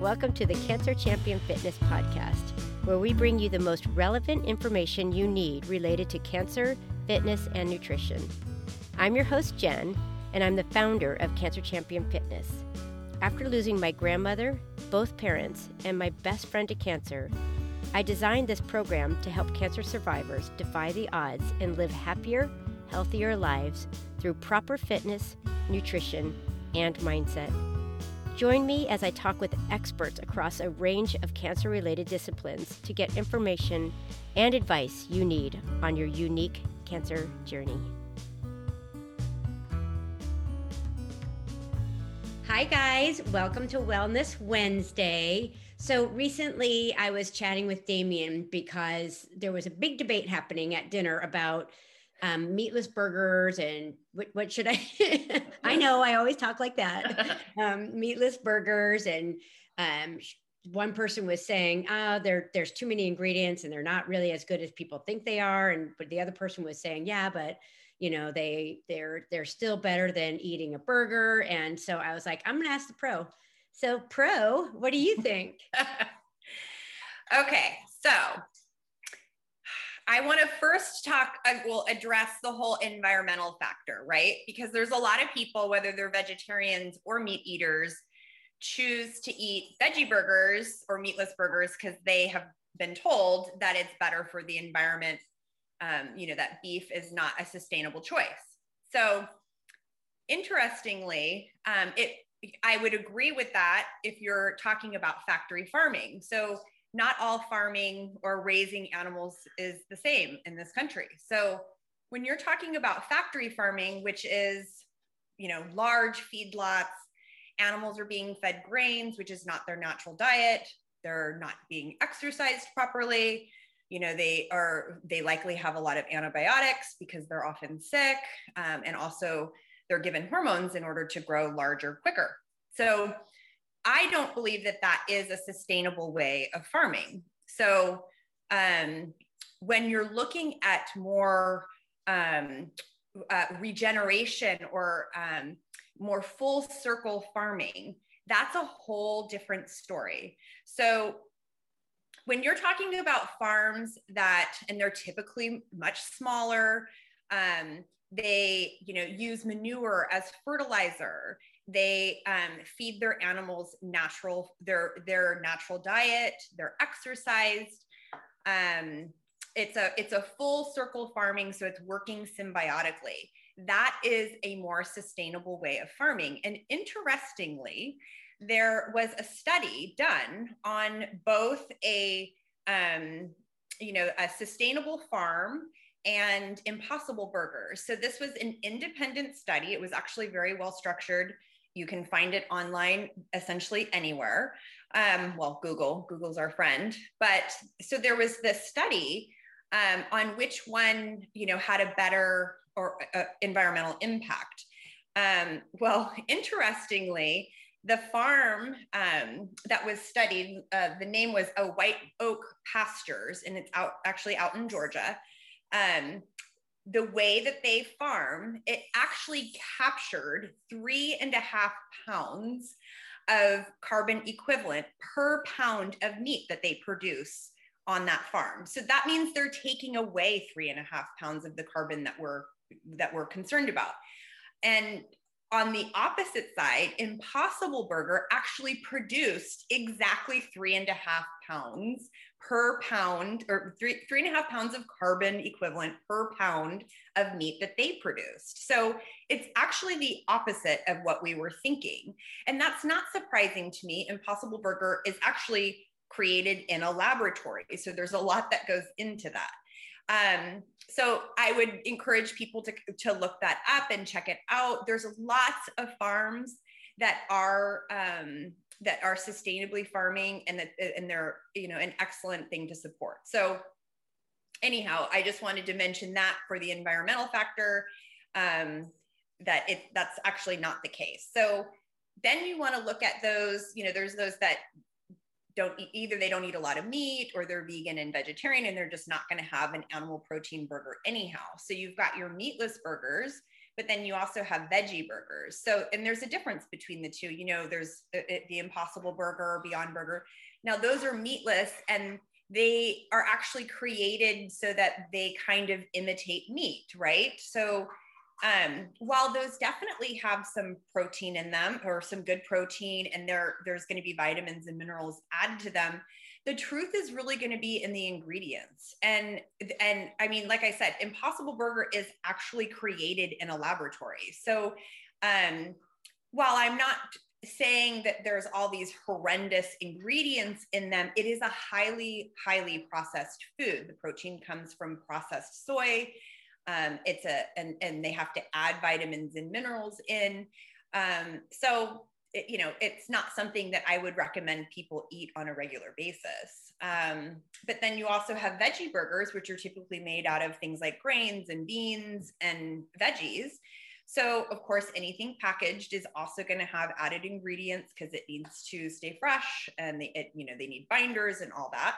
Welcome to the Cancer Champion Fitness Podcast, where we bring you the most relevant information you need related to cancer, fitness, and nutrition. I'm your host, Jen, and I'm the founder of Cancer Champion Fitness. After losing my grandmother, both parents, and my best friend to cancer, I designed this program to help cancer survivors defy the odds and live happier, healthier lives through proper fitness, nutrition, and mindset. Join me as I talk with experts across a range of cancer related disciplines to get information and advice you need on your unique cancer journey. Hi, guys. Welcome to Wellness Wednesday. So, recently I was chatting with Damien because there was a big debate happening at dinner about um, meatless burgers and what, what should I? I know I always talk like that. Um, meatless burgers and um, one person was saying, "Ah, oh, there there's too many ingredients and they're not really as good as people think they are." And but the other person was saying, "Yeah, but you know they they're they're still better than eating a burger." And so I was like, "I'm going to ask the pro." So, pro, what do you think? okay, so I want to first talk, I uh, will address the whole environmental factor, right? Because there's a lot of people, whether they're vegetarians or meat eaters, choose to eat veggie burgers or meatless burgers because they have been told that it's better for the environment. Um, you know, that beef is not a sustainable choice. So, interestingly, um, it I would agree with that if you're talking about factory farming. So, not all farming or raising animals is the same in this country. So when you're talking about factory farming, which is, you know, large feedlots, animals are being fed grains, which is not their natural diet. They're not being exercised properly. You know, they are, they likely have a lot of antibiotics because they're often sick. Um, and also they're given hormones in order to grow larger quicker. So I don't believe that that is a sustainable way of farming. So um, when you're looking at more um, uh, regeneration or um, more full circle farming, that's a whole different story. So when you're talking about farms that, and they're typically much smaller, um, they, you know, use manure as fertilizer they um, feed their animals natural their their natural diet they're exercised. Um, it's a it's a full circle farming so it's working symbiotically. That is a more sustainable way of farming. And interestingly there was a study done on both a um, you know a sustainable farm and impossible burgers. So this was an independent study. It was actually very well structured you can find it online essentially anywhere. Um, well, Google, Google's our friend. But so there was this study um, on which one, you know, had a better or uh, environmental impact. Um, well, interestingly, the farm um, that was studied, uh, the name was a White Oak Pastures, and it's out actually out in Georgia. Um, the way that they farm, it actually captured three and a half pounds of carbon equivalent per pound of meat that they produce on that farm. So that means they're taking away three and a half pounds of the carbon that we're that we're concerned about. And on the opposite side, Impossible Burger actually produced exactly three and a half pounds per pound or three, three and a half pounds of carbon equivalent per pound of meat that they produced. So it's actually the opposite of what we were thinking. And that's not surprising to me. Impossible Burger is actually created in a laboratory. So there's a lot that goes into that. Um, so I would encourage people to, to look that up and check it out. There's lots of farms that are um, that are sustainably farming and that and they're you know an excellent thing to support so anyhow i just wanted to mention that for the environmental factor um, that it that's actually not the case so then you want to look at those you know there's those that don't eat, either they don't eat a lot of meat or they're vegan and vegetarian and they're just not going to have an animal protein burger anyhow so you've got your meatless burgers but then you also have veggie burgers. So, and there's a difference between the two. You know, there's the, the Impossible Burger, Beyond Burger. Now, those are meatless and they are actually created so that they kind of imitate meat, right? So, um, while those definitely have some protein in them or some good protein, and there there's going to be vitamins and minerals added to them, the truth is really going to be in the ingredients. And and i mean like i said impossible burger is actually created in a laboratory. So um while i'm not saying that there's all these horrendous ingredients in them it is a highly highly processed food. The protein comes from processed soy um, it's a and and they have to add vitamins and minerals in um, so it, you know, it's not something that I would recommend people eat on a regular basis. Um, but then you also have veggie burgers, which are typically made out of things like grains and beans and veggies. So, of course, anything packaged is also going to have added ingredients because it needs to stay fresh and they, it, you know, they need binders and all that.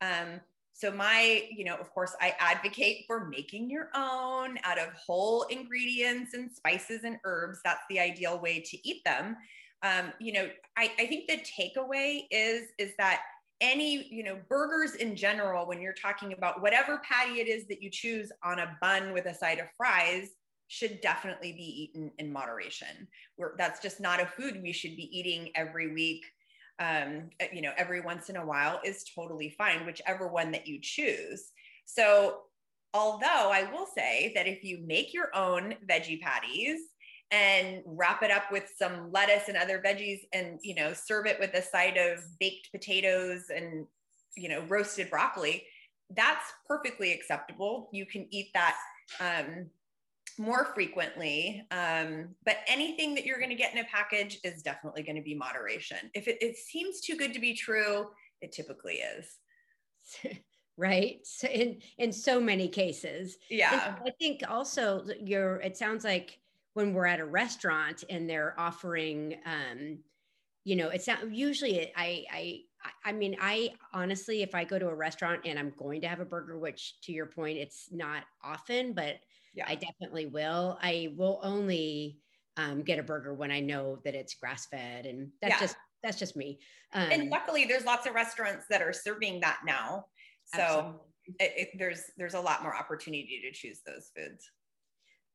Um, so my, you know, of course, I advocate for making your own out of whole ingredients and spices and herbs. That's the ideal way to eat them um, you know, I, I think the takeaway is is that any you know burgers in general when you're talking about whatever patty it is that you choose on a bun with a side of fries should definitely be eaten in moderation We're, that's just not a food we should be eating every week um, uh, you know every once in a while is totally fine whichever one that you choose. So although i will say that if you make your own veggie patties and wrap it up with some lettuce and other veggies and you know serve it with a side of baked potatoes and you know roasted broccoli that's perfectly acceptable. You can eat that um, more frequently um, but anything that you're going to get in a package is definitely going to be moderation. If it, it seems too good to be true it typically is. Right? So in in so many cases. Yeah. And i think also you're it sounds like when we're at a restaurant and they're offering um you know it's not usually i i i mean i honestly if i go to a restaurant and i'm going to have a burger which to your point it's not often but yeah. i definitely will. I will only um, get a burger when i know that it's grass fed and that's yeah. just that's just me. Um, and luckily there's lots of restaurants that are serving that now so it, it, there's there's a lot more opportunity to choose those foods.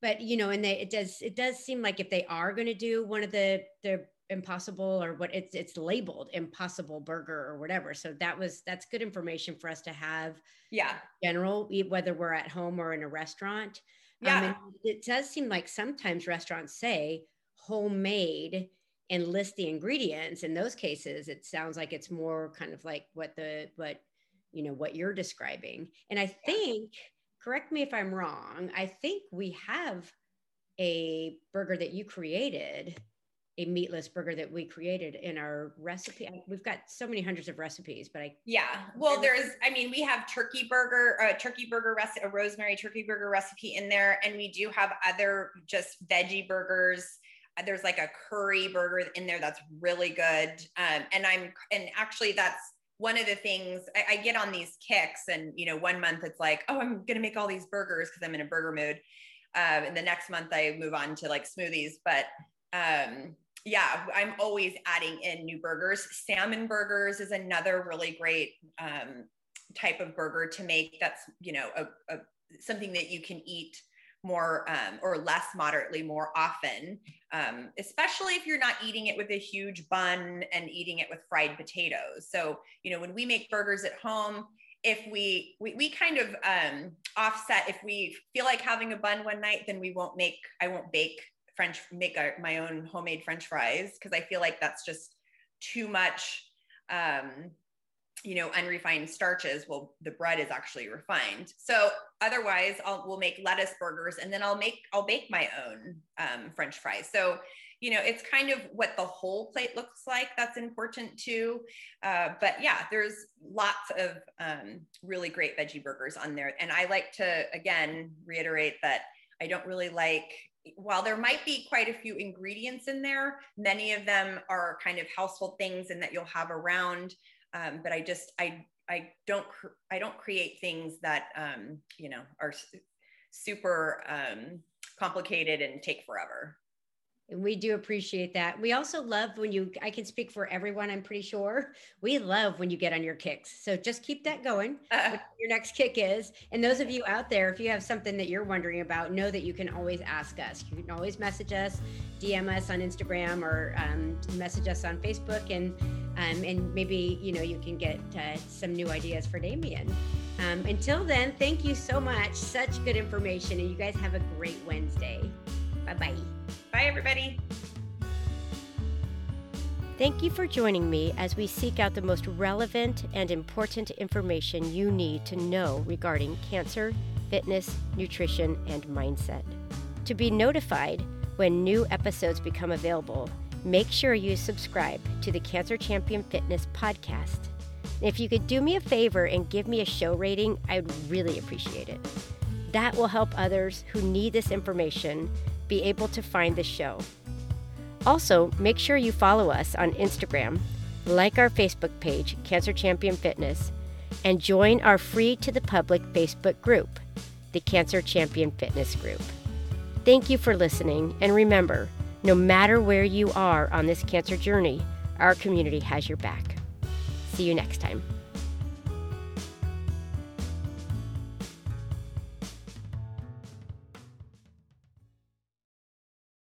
But you know and they it does it does seem like if they are going to do one of the the impossible or what it's it's labeled impossible burger or whatever so that was that's good information for us to have yeah. general whether we're at home or in a restaurant yeah. Um, it does seem like sometimes restaurants say homemade and list the ingredients. In those cases it sounds like it's more kind of like what the what you know what you're describing. And i think correct me if I'm wrong. I think we have a burger that you created, a meatless burger that we created in our recipe. We've got so many hundreds of recipes, but I yeah. Well, there's I mean we have turkey burger, a turkey burger recipe, a rosemary turkey burger recipe in there, and we do have other just veggie burgers. There's like a curry burger in there that's really good, um, and I'm and actually that's one of the things I, I, get on these kicks and you know one month it's like oh i'm gonna make all these burgers because i'm in a burger mood um, and the next month i move on to like smoothies but um, yeah i'm always adding in new burgers salmon burgers is another really great um, type of burger to make that's you know a, a, something that you can eat more um, or less moderately more often, um, especially if you're not eating it with a huge bun and eating it with fried potatoes. So, you know, when we make burgers at home, if we we, we kind of um, offset if we feel like having a bun one night, then we won't make I won't bake French make my own homemade French fries because I feel like that's just too much um, you know unrefined starches. Well the bread is actually refined. So otherwise i'll we'll make lettuce burgers and then i'll make i'll bake my own um, french fries. So you know it's kind of what the whole plate looks like that's important too. Uh, but yeah there's lots of um, really great veggie burgers on there. And i like to again reiterate that i don't really like while there might be quite a few ingredients in there many of them are kind of household things and that you'll have around um, but I just I I don't I don't create things that um, you know are super um, complicated and take forever. We do appreciate that. We also love when you, I can speak for everyone, I'm pretty sure. We love when you get on your kicks. So just keep that going. Uh, your next kick is. And those of you out there, if you have something that you're wondering about, know that you can always ask us. You can always message us, DM us on Instagram, or um, message us on Facebook. And um, and maybe you know you can get uh, some new ideas for Damien. Um, until then, thank you so much. Such good information, and you guys have a great Wednesday. Bye bye. Bye, everybody. Thank you for joining me as we seek out the most relevant and important information you need to know regarding cancer, fitness, nutrition, and mindset. To be notified when new episodes become available, make sure you subscribe to the Cancer Champion Fitness podcast. if you could do me a favor and give me a show rating, I would really appreciate it. That will help others who need this information be able to find the show. Also, make sure you follow us on Instagram, like our Facebook page, Cancer Champion Fitness, and join our free to the public Facebook group, the Cancer Champion Fitness Group. Thank you for listening, and remember, no matter where you are on this cancer journey, our community has your back. See you next time.